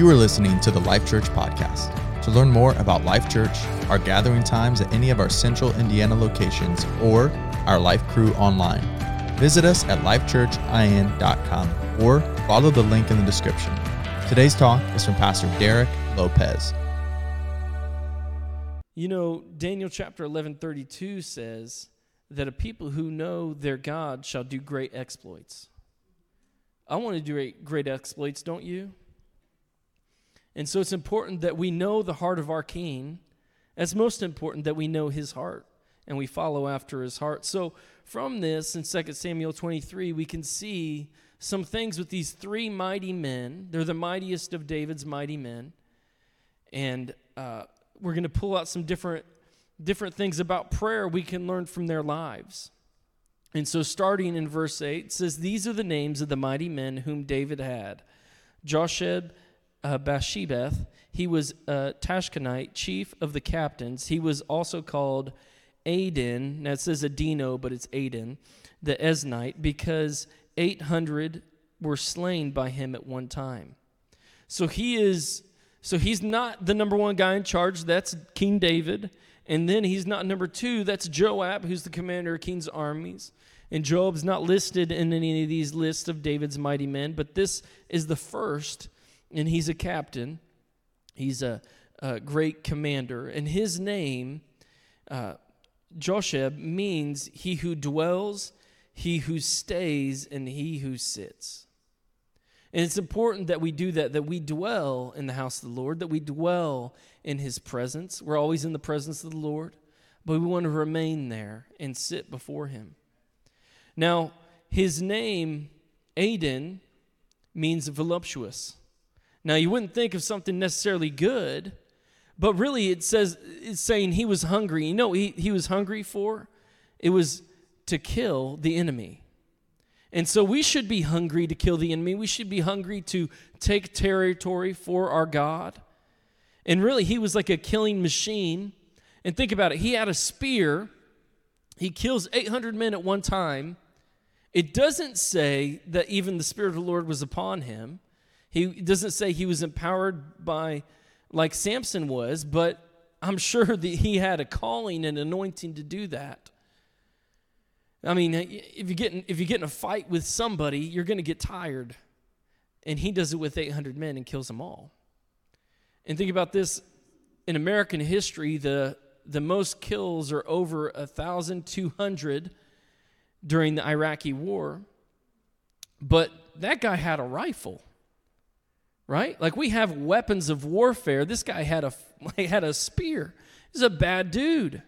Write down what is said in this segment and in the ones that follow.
You are listening to the Life Church podcast. To learn more about Life Church, our gathering times at any of our central Indiana locations, or our Life crew online, visit us at lifechurchin.com or follow the link in the description. Today's talk is from Pastor Derek Lopez. You know, Daniel chapter 11 32 says that a people who know their God shall do great exploits. I want to do great, great exploits, don't you? And so it's important that we know the heart of our King. It's most important that we know his heart and we follow after his heart. So from this in 2 Samuel 23, we can see some things with these three mighty men. They're the mightiest of David's mighty men. And uh, we're going to pull out some different different things about prayer we can learn from their lives. And so, starting in verse 8, it says, These are the names of the mighty men whom David had Josheb, uh, Bathshebeth, he was a Tachkonite, chief of the captains. He was also called Adin. Now it says Adino, but it's Adin, the Eznite, because 800 were slain by him at one time. So he is so he's not the number one guy in charge. That's King David. And then he's not number two. That's Joab, who's the commander of King's armies. And Joab's not listed in any of these lists of David's mighty men, but this is the first, and he's a captain. He's a, a great commander. And his name, uh, Josheb, means he who dwells, he who stays, and he who sits. And it's important that we do that, that we dwell in the house of the Lord, that we dwell in his presence. We're always in the presence of the Lord, but we want to remain there and sit before him. Now, his name, Adin, means voluptuous. Now, you wouldn't think of something necessarily good, but really it says it's saying he was hungry. You know he, he was hungry for? It was to kill the enemy. And so we should be hungry to kill the enemy. We should be hungry to take territory for our God. And really, he was like a killing machine. And think about it he had a spear, he kills 800 men at one time. It doesn't say that even the Spirit of the Lord was upon him. He doesn't say he was empowered by, like Samson was, but I'm sure that he had a calling and anointing to do that. I mean, if you get in, if you get in a fight with somebody, you're going to get tired, and he does it with 800 men and kills them all. And think about this: in American history, the the most kills are over 1,200 during the Iraqi War. But that guy had a rifle, right? Like we have weapons of warfare. This guy had a had a spear. He's a bad dude.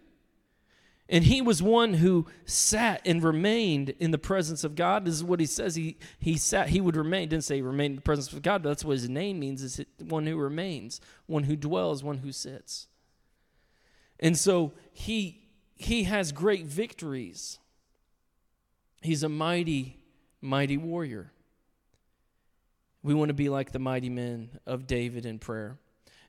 And he was one who sat and remained in the presence of God. This is what he says. He he sat, he would remain. Didn't say remain in the presence of God, but that's what his name means, is one who remains, one who dwells, one who sits. And so he he has great victories. He's a mighty, mighty warrior. We want to be like the mighty men of David in prayer.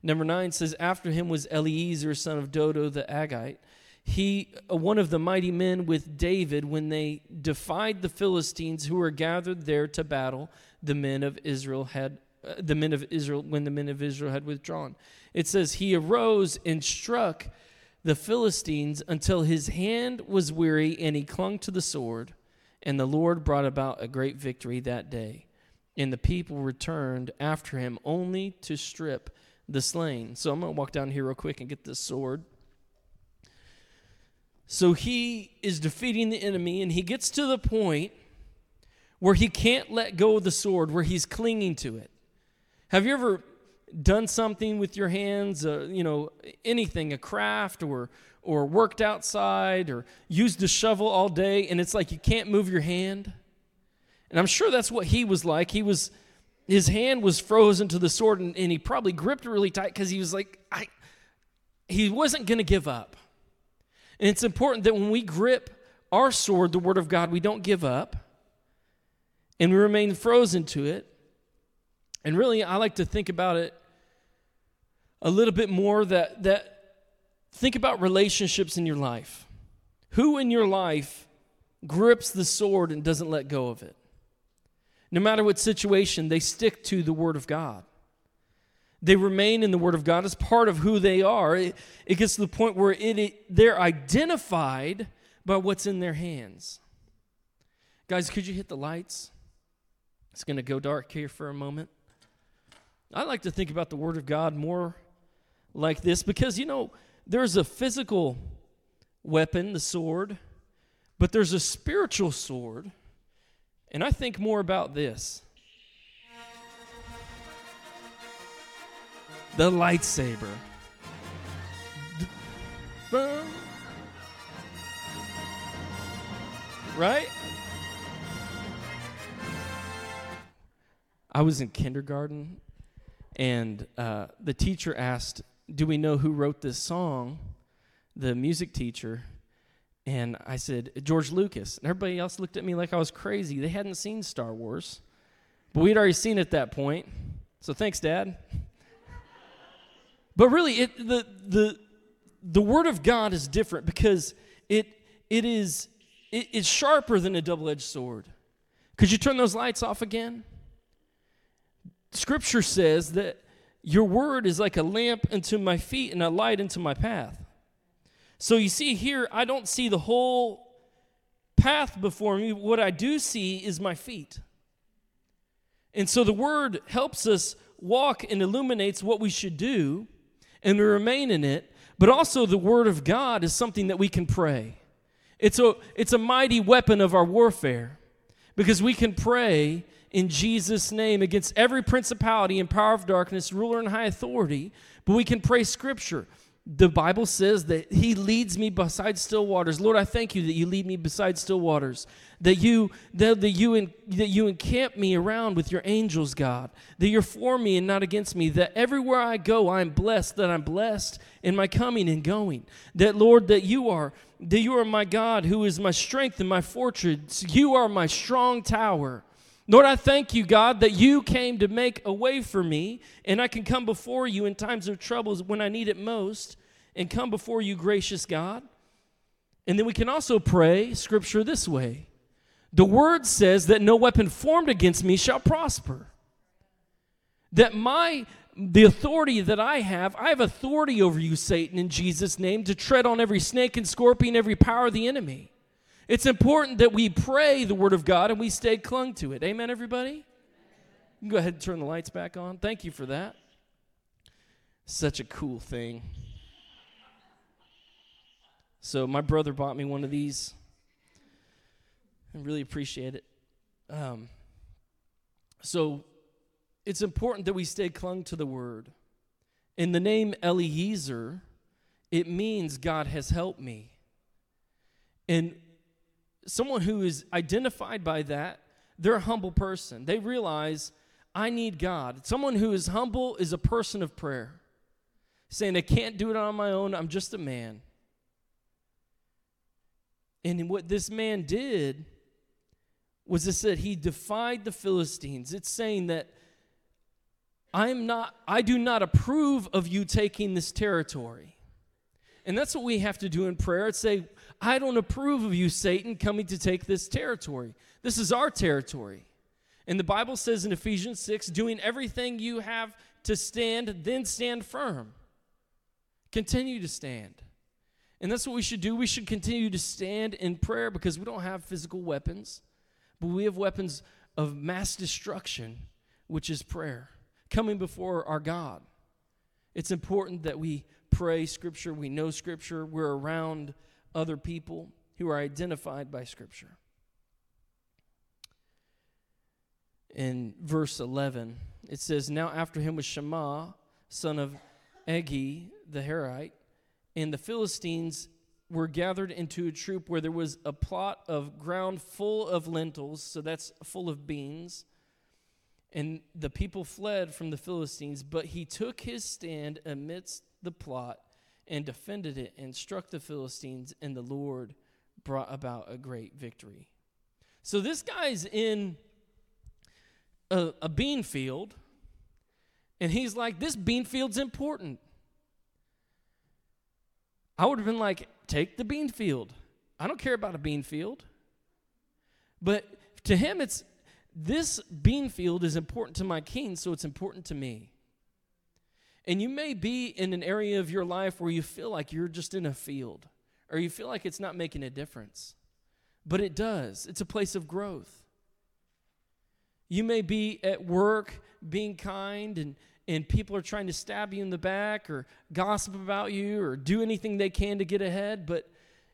Number nine says, After him was Eleazar, son of Dodo the Agite. He uh, one of the mighty men with David when they defied the Philistines who were gathered there to battle the men of Israel had uh, the men of Israel when the men of Israel had withdrawn. It says he arose and struck the Philistines until his hand was weary and he clung to the sword and the Lord brought about a great victory that day and the people returned after him only to strip the slain so I'm going to walk down here real quick and get this sword so he is defeating the enemy, and he gets to the point where he can't let go of the sword, where he's clinging to it. Have you ever done something with your hands, uh, you know, anything, a craft or or worked outside or used a shovel all day and it's like you can't move your hand? And I'm sure that's what he was like. He was his hand was frozen to the sword and, and he probably gripped it really tight because he was like, I he wasn't gonna give up. And it's important that when we grip our sword, the Word of God, we don't give up and we remain frozen to it. And really, I like to think about it a little bit more that, that think about relationships in your life. Who in your life grips the sword and doesn't let go of it? No matter what situation, they stick to the Word of God. They remain in the Word of God as part of who they are. It, it gets to the point where it, it, they're identified by what's in their hands. Guys, could you hit the lights? It's going to go dark here for a moment. I like to think about the Word of God more like this because, you know, there's a physical weapon, the sword, but there's a spiritual sword. And I think more about this the lightsaber. Right? I was in kindergarten, and uh, the teacher asked, Do we know who wrote this song? The music teacher. And I said, George Lucas. And everybody else looked at me like I was crazy. They hadn't seen Star Wars, but we'd already seen it at that point. So thanks, Dad. but really, it, the, the, the Word of God is different because it, it is it, it's sharper than a double edged sword. Could you turn those lights off again? Scripture says that your word is like a lamp unto my feet and a light into my path. So you see here, I don't see the whole path before me. What I do see is my feet. And so the word helps us walk and illuminates what we should do and to remain in it. But also, the word of God is something that we can pray. It's a, it's a mighty weapon of our warfare because we can pray in Jesus' name against every principality and power of darkness, ruler and high authority, but we can pray scripture. The Bible says that He leads me beside still waters. Lord, I thank you that you lead me beside still waters. That you that, that you in, that you encamp me around with your angels, God. That you're for me and not against me. That everywhere I go, I'm blessed. That I'm blessed in my coming and going. That Lord, that you are that you are my God, who is my strength and my fortress. You are my strong tower. Lord, I thank you, God, that you came to make a way for me, and I can come before you in times of troubles when I need it most, and come before you, gracious God. And then we can also pray scripture this way The word says that no weapon formed against me shall prosper. That my the authority that I have, I have authority over you, Satan, in Jesus' name, to tread on every snake and scorpion, every power of the enemy. It's important that we pray the Word of God and we stay clung to it. Amen, everybody? You can go ahead and turn the lights back on. Thank you for that. Such a cool thing. So, my brother bought me one of these. I really appreciate it. Um, so, it's important that we stay clung to the Word. In the name Eliezer, it means God has helped me. And someone who is identified by that, they're a humble person. They realize, I need God. Someone who is humble is a person of prayer, saying, I can't do it on my own, I'm just a man. And what this man did was it said he defied the Philistines. It's saying that I'm not, I do not approve of you taking this territory. And that's what we have to do in prayer. It's say, I don't approve of you, Satan, coming to take this territory. This is our territory. And the Bible says in Ephesians 6 doing everything you have to stand, then stand firm. Continue to stand. And that's what we should do. We should continue to stand in prayer because we don't have physical weapons, but we have weapons of mass destruction, which is prayer, coming before our God. It's important that we pray Scripture, we know Scripture, we're around other people who are identified by Scripture. In verse 11, it says, Now after him was Shema, son of Egi the Harite, and the Philistines were gathered into a troop where there was a plot of ground full of lentils, so that's full of beans. And the people fled from the Philistines, but he took his stand amidst the plot and defended it and struck the Philistines, and the Lord brought about a great victory. So this guy's in a, a bean field, and he's like, This bean field's important. I would have been like, Take the bean field. I don't care about a bean field. But to him, it's this bean field is important to my king, so it's important to me. And you may be in an area of your life where you feel like you're just in a field or you feel like it's not making a difference. But it does, it's a place of growth. You may be at work being kind and, and people are trying to stab you in the back or gossip about you or do anything they can to get ahead, but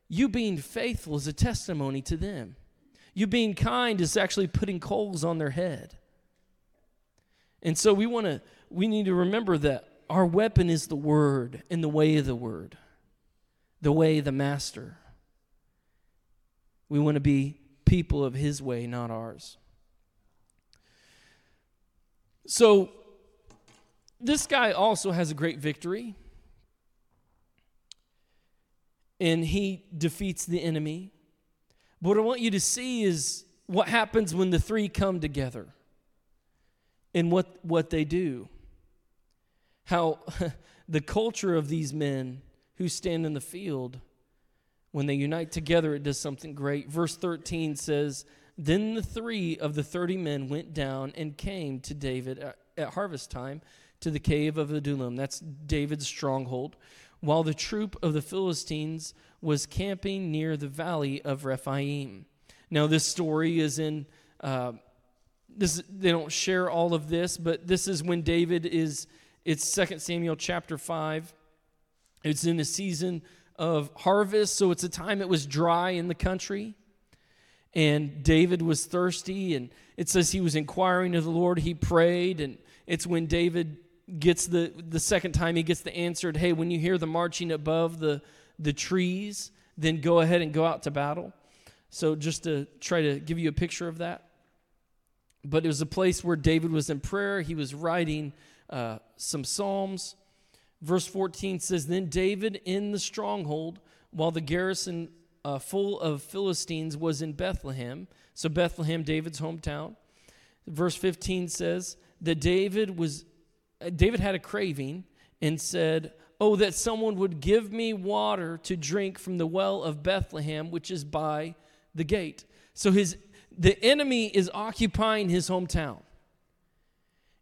you being faithful is a testimony to them. You being kind is actually putting coals on their head. And so we want to we need to remember that our weapon is the word and the way of the word. The way of the master. We want to be people of his way, not ours. So this guy also has a great victory. And he defeats the enemy. But what I want you to see is what happens when the three come together and what, what they do. How the culture of these men who stand in the field, when they unite together, it does something great. Verse 13 says, Then the three of the 30 men went down and came to David at, at harvest time to the cave of Adullam. That's David's stronghold. While the troop of the Philistines was camping near the valley of Rephaim. Now, this story is in. Uh, this they don't share all of this, but this is when David is. It's 2 Samuel chapter five. It's in a season of harvest, so it's a time it was dry in the country. And David was thirsty, and it says he was inquiring of the Lord. He prayed, and it's when David gets the the second time he gets the answered, "Hey, when you hear the marching above the the trees, then go ahead and go out to battle." So just to try to give you a picture of that. But it was a place where David was in prayer. He was writing uh, some psalms. Verse 14 says, Then David in the stronghold, while the garrison uh, full of Philistines was in Bethlehem. So, Bethlehem, David's hometown. Verse 15 says that David was David had a craving and said, Oh, that someone would give me water to drink from the well of Bethlehem, which is by the gate. So his the enemy is occupying his hometown.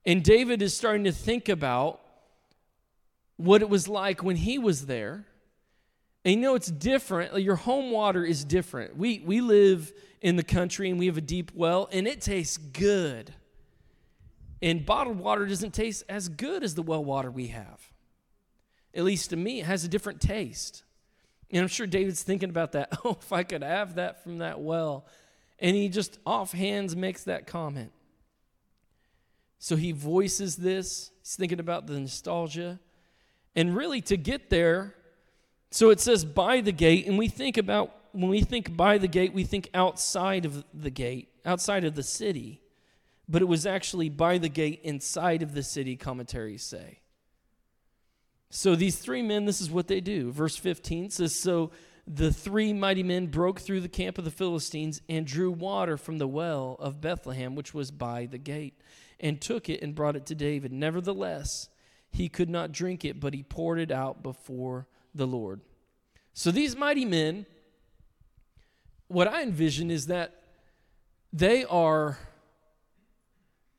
And David is starting to think about what it was like when he was there. And you know it's different. Your home water is different. We we live in the country and we have a deep well and it tastes good. And bottled water doesn't taste as good as the well water we have. At least to me, it has a different taste. And I'm sure David's thinking about that. Oh, if I could have that from that well. And he just offhands makes that comment. So he voices this. He's thinking about the nostalgia. And really, to get there, so it says by the gate, and we think about, when we think by the gate, we think outside of the gate, outside of the city but it was actually by the gate inside of the city, commentaries say. So these three men, this is what they do. Verse 15 says So the three mighty men broke through the camp of the Philistines and drew water from the well of Bethlehem, which was by the gate, and took it and brought it to David. Nevertheless, he could not drink it, but he poured it out before the Lord. So these mighty men, what I envision is that they are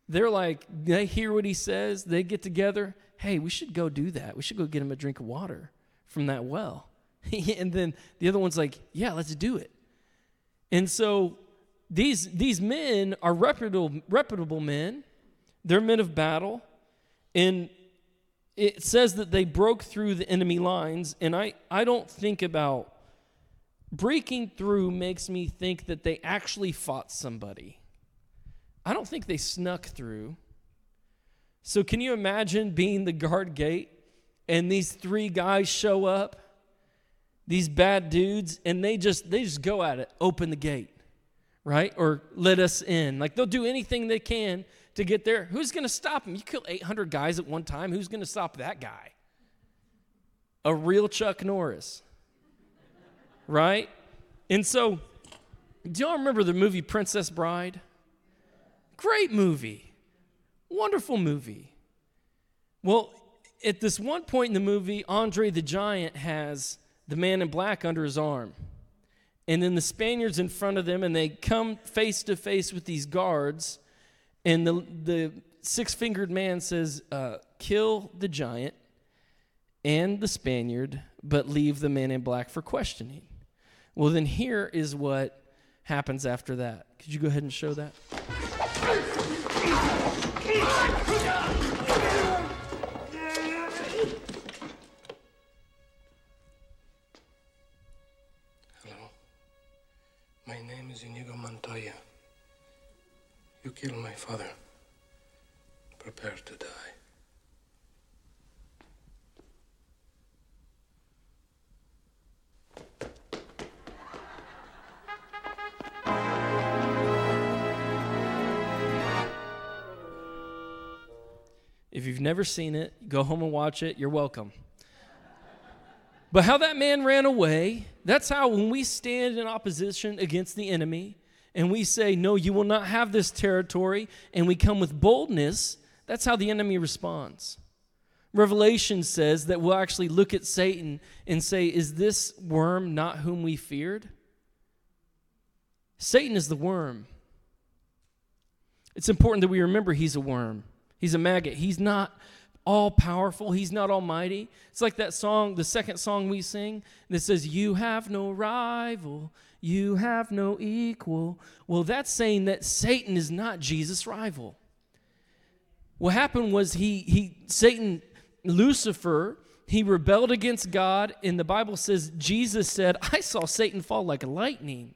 they're like, they hear what he says, they get together. Hey, we should go do that. We should go get him a drink of water from that well. and then the other one's like, yeah, let's do it. And so these these men are reputable reputable men. They're men of battle. And it says that they broke through the enemy lines. And I, I don't think about breaking through makes me think that they actually fought somebody. I don't think they snuck through. So, can you imagine being the guard gate and these three guys show up, these bad dudes, and they just they just go at it, open the gate, right? Or let us in. Like they'll do anything they can to get there. Who's going to stop them? You kill 800 guys at one time. Who's going to stop that guy? A real Chuck Norris, right? And so, do y'all remember the movie Princess Bride? Great movie. Wonderful movie. Well, at this one point in the movie, Andre the Giant has the man in black under his arm. And then the Spaniards in front of them, and they come face to face with these guards. And the, the six fingered man says, uh, Kill the giant and the Spaniard, but leave the man in black for questioning. Well, then here is what happens after that. Could you go ahead and show that? Is Inigo Montoya. You killed my father. Prepare to die. If you've never seen it, go home and watch it. You're welcome. But how that man ran away, that's how when we stand in opposition against the enemy and we say, No, you will not have this territory, and we come with boldness, that's how the enemy responds. Revelation says that we'll actually look at Satan and say, Is this worm not whom we feared? Satan is the worm. It's important that we remember he's a worm. He's a maggot. He's not all powerful. He's not almighty. It's like that song, the second song we sing that says, You have no rival, you have no equal. Well, that's saying that Satan is not Jesus' rival. What happened was he, he Satan, Lucifer, he rebelled against God, and the Bible says Jesus said, I saw Satan fall like lightning.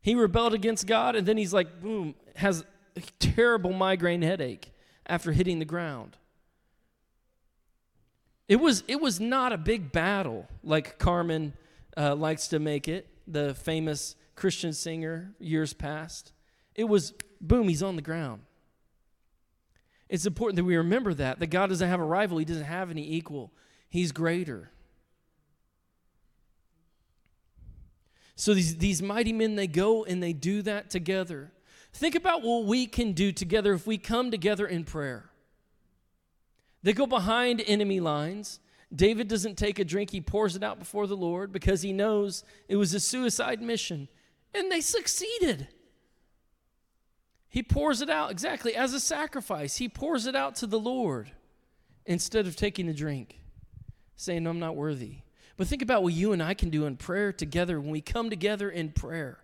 He rebelled against God, and then he's like, boom, has a terrible migraine headache after hitting the ground. It was, it was not a big battle like Carmen uh, likes to make it, the famous Christian singer years past. It was, boom, he's on the ground. It's important that we remember that, that God doesn't have a rival, He doesn't have any equal. He's greater. So these, these mighty men, they go and they do that together. Think about what we can do together if we come together in prayer. They go behind enemy lines. David doesn't take a drink, he pours it out before the Lord because he knows it was a suicide mission. And they succeeded. He pours it out exactly as a sacrifice. He pours it out to the Lord instead of taking a drink, saying, no, I'm not worthy. But think about what you and I can do in prayer together when we come together in prayer.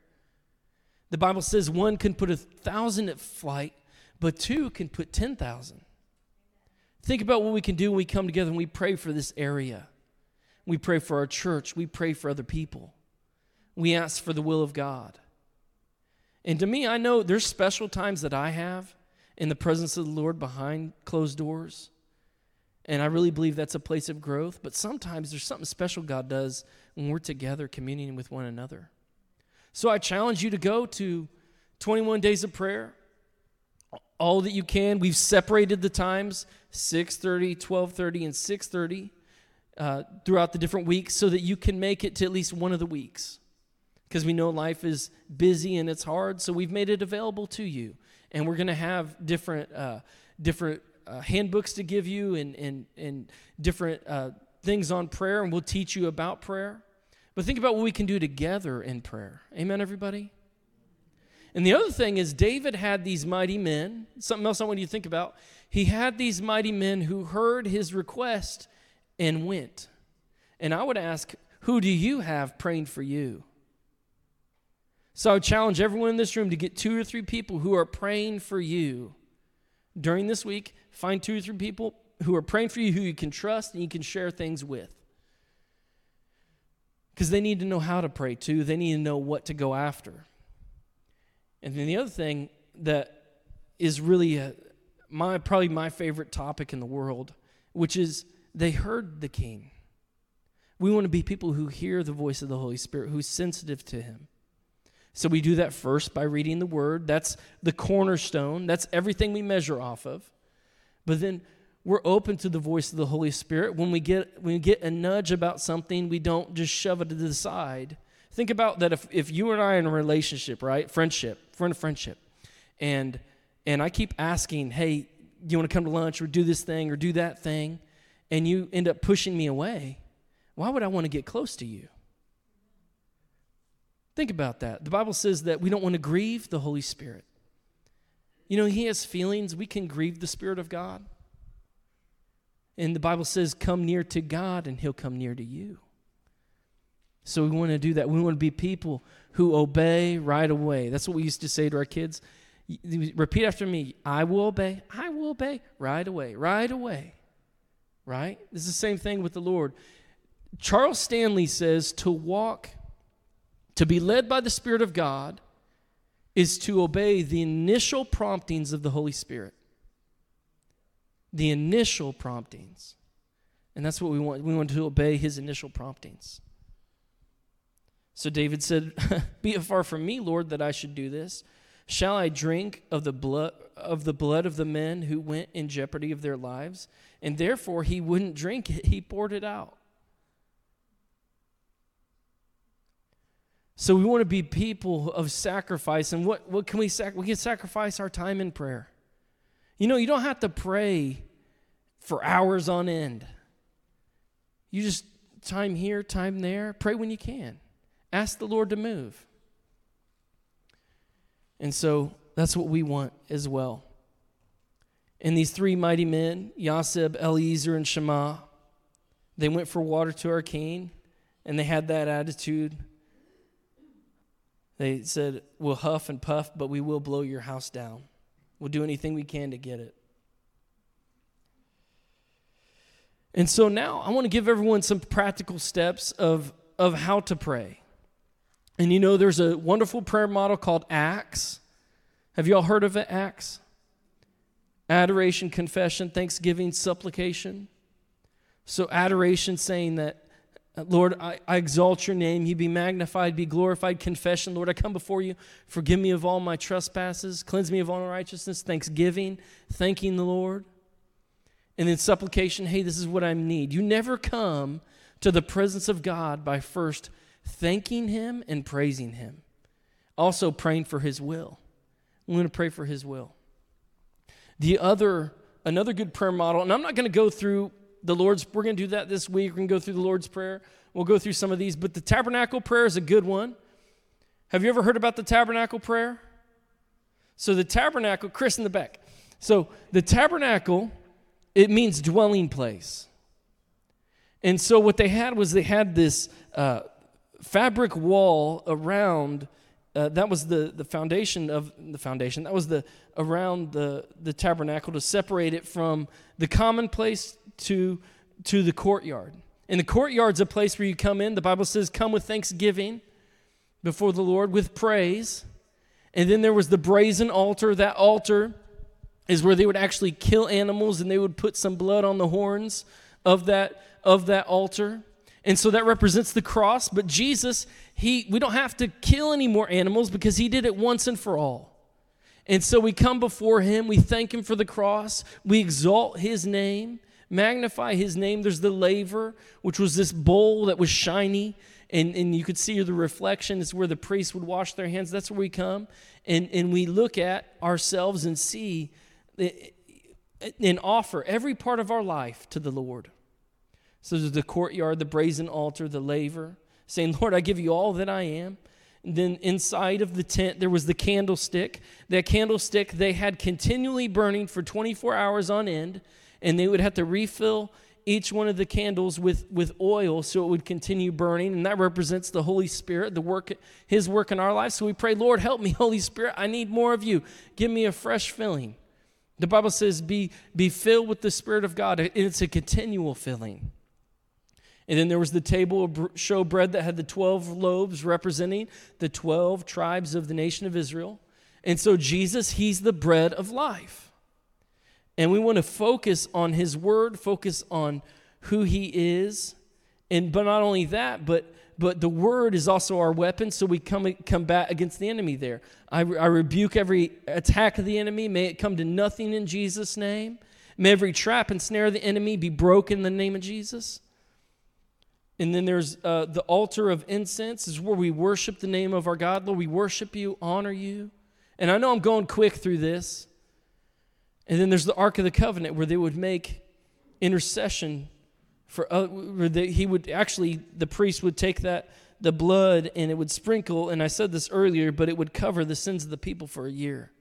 The Bible says one can put a thousand at flight, but two can put 10,000. Think about what we can do when we come together and we pray for this area. We pray for our church. We pray for other people. We ask for the will of God. And to me, I know there's special times that I have in the presence of the Lord behind closed doors. And I really believe that's a place of growth. But sometimes there's something special God does when we're together communing with one another. So I challenge you to go to 21 days of prayer. All that you can. We've separated the times 6:30, 12:30 and 6:30 uh, throughout the different weeks so that you can make it to at least one of the weeks. Because we know life is busy and it's hard, so we've made it available to you. And we're going to have different uh, different uh, handbooks to give you and and and different uh, things on prayer, and we'll teach you about prayer. But think about what we can do together in prayer. Amen, everybody? And the other thing is, David had these mighty men. Something else I want you to think about. He had these mighty men who heard his request and went. And I would ask, who do you have praying for you? So I would challenge everyone in this room to get two or three people who are praying for you during this week. Find two or three people who are praying for you who you can trust and you can share things with because they need to know how to pray too. They need to know what to go after. And then the other thing that is really a, my probably my favorite topic in the world, which is they heard the king. We want to be people who hear the voice of the Holy Spirit, who's sensitive to him. So we do that first by reading the word. That's the cornerstone. That's everything we measure off of. But then we're open to the voice of the Holy Spirit. When we get when we get a nudge about something, we don't just shove it to the side. Think about that if, if you and I are in a relationship, right? Friendship, friend of friendship. And and I keep asking, hey, do you want to come to lunch or do this thing or do that thing? And you end up pushing me away. Why would I want to get close to you? Think about that. The Bible says that we don't want to grieve the Holy Spirit. You know, he has feelings. We can grieve the Spirit of God. And the Bible says, come near to God and he'll come near to you. So we want to do that. We want to be people who obey right away. That's what we used to say to our kids. Repeat after me I will obey. I will obey right away. Right away. Right? This is the same thing with the Lord. Charles Stanley says to walk, to be led by the Spirit of God, is to obey the initial promptings of the Holy Spirit. The initial promptings. And that's what we want. We want to obey his initial promptings. So David said, Be it far from me, Lord, that I should do this. Shall I drink of the blood of the blood of the men who went in jeopardy of their lives? And therefore he wouldn't drink it, he poured it out. So we want to be people of sacrifice. And what, what can we sacrifice? We can sacrifice our time in prayer. You know, you don't have to pray for hours on end. You just time here, time there. Pray when you can. Ask the Lord to move. And so that's what we want as well. And these three mighty men, Yaseb, Eliezer, and Shema, they went for water to our king, and they had that attitude. They said, We'll huff and puff, but we will blow your house down. We'll do anything we can to get it. And so now I want to give everyone some practical steps of, of how to pray. And you know, there's a wonderful prayer model called ACTS. Have you all heard of it, ACTS? Adoration, confession, thanksgiving, supplication. So, adoration saying that Lord, I, I, exalt your name. You be magnified, be glorified. Confession, Lord, I come before you. Forgive me of all my trespasses. Cleanse me of all unrighteousness. Thanksgiving, thanking the Lord. And then supplication, hey, this is what I need. You never come to the presence of God by first thanking Him and praising Him. Also, praying for His will. We're going to pray for His will. The other, another good prayer model, and I'm not going to go through the Lord's, we're going to do that this week. We're going to go through the Lord's Prayer. We'll go through some of these, but the tabernacle prayer is a good one. Have you ever heard about the tabernacle prayer? So, the tabernacle, Chris in the back. So, the tabernacle, it means dwelling place. And so, what they had was they had this uh, fabric wall around. Uh, that was the, the foundation of the foundation. That was the around the, the tabernacle to separate it from the common place to, to the courtyard. And the courtyard's a place where you come in. The Bible says, come with thanksgiving before the Lord with praise. And then there was the brazen altar. That altar is where they would actually kill animals and they would put some blood on the horns of that, of that altar. And so that represents the cross. But Jesus, he, we don't have to kill any more animals because he did it once and for all. And so we come before him, we thank him for the cross, we exalt his name, magnify his name. There's the laver, which was this bowl that was shiny, and, and you could see the reflection. It's where the priests would wash their hands. That's where we come. And, and we look at ourselves and see and offer every part of our life to the Lord. So there's the courtyard, the brazen altar, the laver, saying, Lord, I give you all that I am. And then inside of the tent, there was the candlestick. That candlestick they had continually burning for 24 hours on end and they would have to refill each one of the candles with, with oil so it would continue burning. And that represents the holy spirit the work his work in our lives. So we pray lord help me holy spirit. I need more of you. Give me a fresh filling. The bible says be be filled with the spirit of god. And it's a continual filling and then there was the table of show bread that had the 12 loaves representing the 12 tribes of the nation of israel and so jesus he's the bread of life and we want to focus on his word, focus on who he is. And but not only that, but but the word is also our weapon, so we come combat against the enemy there. I, I rebuke every attack of the enemy. May it come to nothing in Jesus' name. May every trap and snare of the enemy be broken in the name of Jesus. And then there's uh, the altar of incense, is where we worship the name of our God. Lord, we worship you, honor you. And I know I'm going quick through this, and then there's the Ark of the Covenant where they would make intercession for uh, where they, he would actually the priest would take that the blood and it would sprinkle and I said this earlier but it would cover the sins of the people for a year.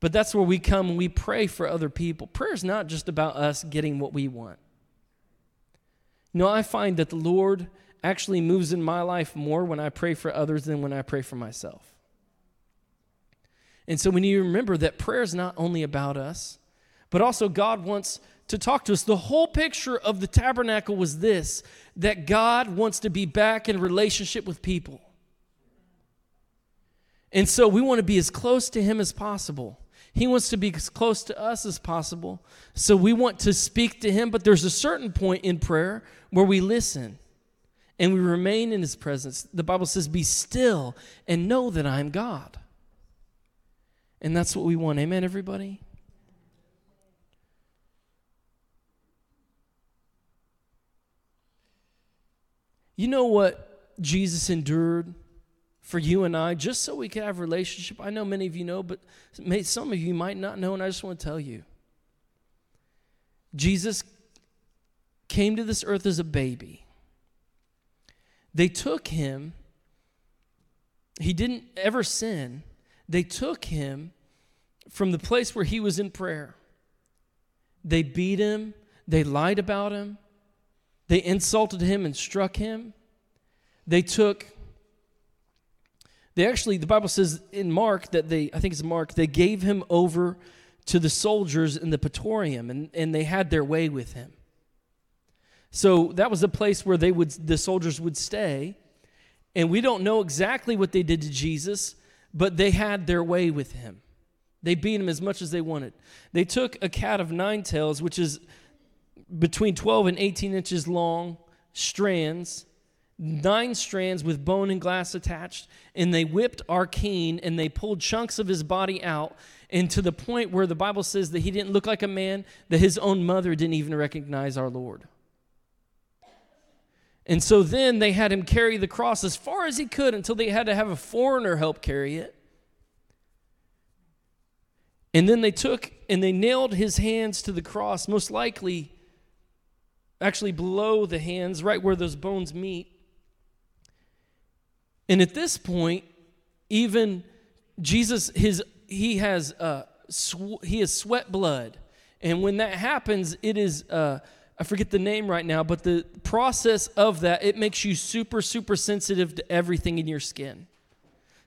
But that's where we come and we pray for other people. Prayer is not just about us getting what we want. No, I find that the Lord actually moves in my life more when I pray for others than when I pray for myself. And so we need to remember that prayer is not only about us, but also God wants to talk to us. The whole picture of the tabernacle was this that God wants to be back in relationship with people. And so we want to be as close to Him as possible. He wants to be as close to us as possible. So we want to speak to Him, but there's a certain point in prayer where we listen and we remain in His presence. The Bible says, Be still and know that I am God. And that's what we want. Amen, everybody? You know what Jesus endured for you and I just so we could have a relationship? I know many of you know, but some of you might not know, and I just want to tell you. Jesus came to this earth as a baby. They took him, he didn't ever sin. They took him from the place where he was in prayer. They beat him, they lied about him, they insulted him and struck him. They took, they actually, the Bible says in Mark that they, I think it's Mark, they gave him over to the soldiers in the Praetorium and, and they had their way with him. So that was a place where they would, the soldiers would stay. And we don't know exactly what they did to Jesus, but they had their way with him. They beat him as much as they wanted. They took a cat of nine tails, which is between 12 and 18 inches long strands, nine strands with bone and glass attached, and they whipped king and they pulled chunks of his body out, and to the point where the Bible says that he didn't look like a man, that his own mother didn't even recognize our Lord. And so then they had him carry the cross as far as he could until they had to have a foreigner help carry it. And then they took and they nailed his hands to the cross, most likely actually below the hands, right where those bones meet. And at this point, even Jesus, his he has uh, sw- he has sweat blood, and when that happens, it is uh, I forget the name right now, but the process of that it makes you super super sensitive to everything in your skin.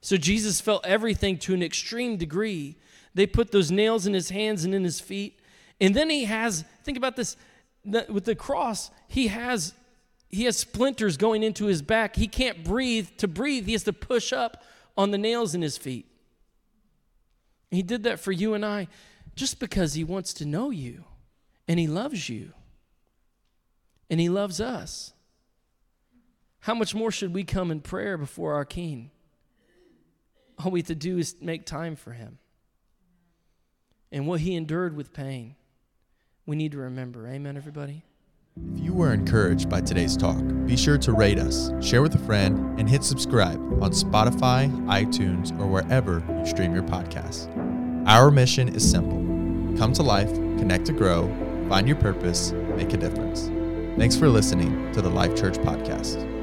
So Jesus felt everything to an extreme degree. They put those nails in his hands and in his feet, and then he has think about this with the cross, he has he has splinters going into his back. He can't breathe. To breathe, he has to push up on the nails in his feet. He did that for you and I just because he wants to know you and he loves you and he loves us. How much more should we come in prayer before our King? All we have to do is make time for him and what he endured with pain we need to remember. Amen, everybody? If you were encouraged by today's talk, be sure to rate us, share with a friend, and hit subscribe on Spotify, iTunes, or wherever you stream your podcast. Our mission is simple come to life, connect to grow, find your purpose, make a difference. Thanks for listening to the Life Church Podcast.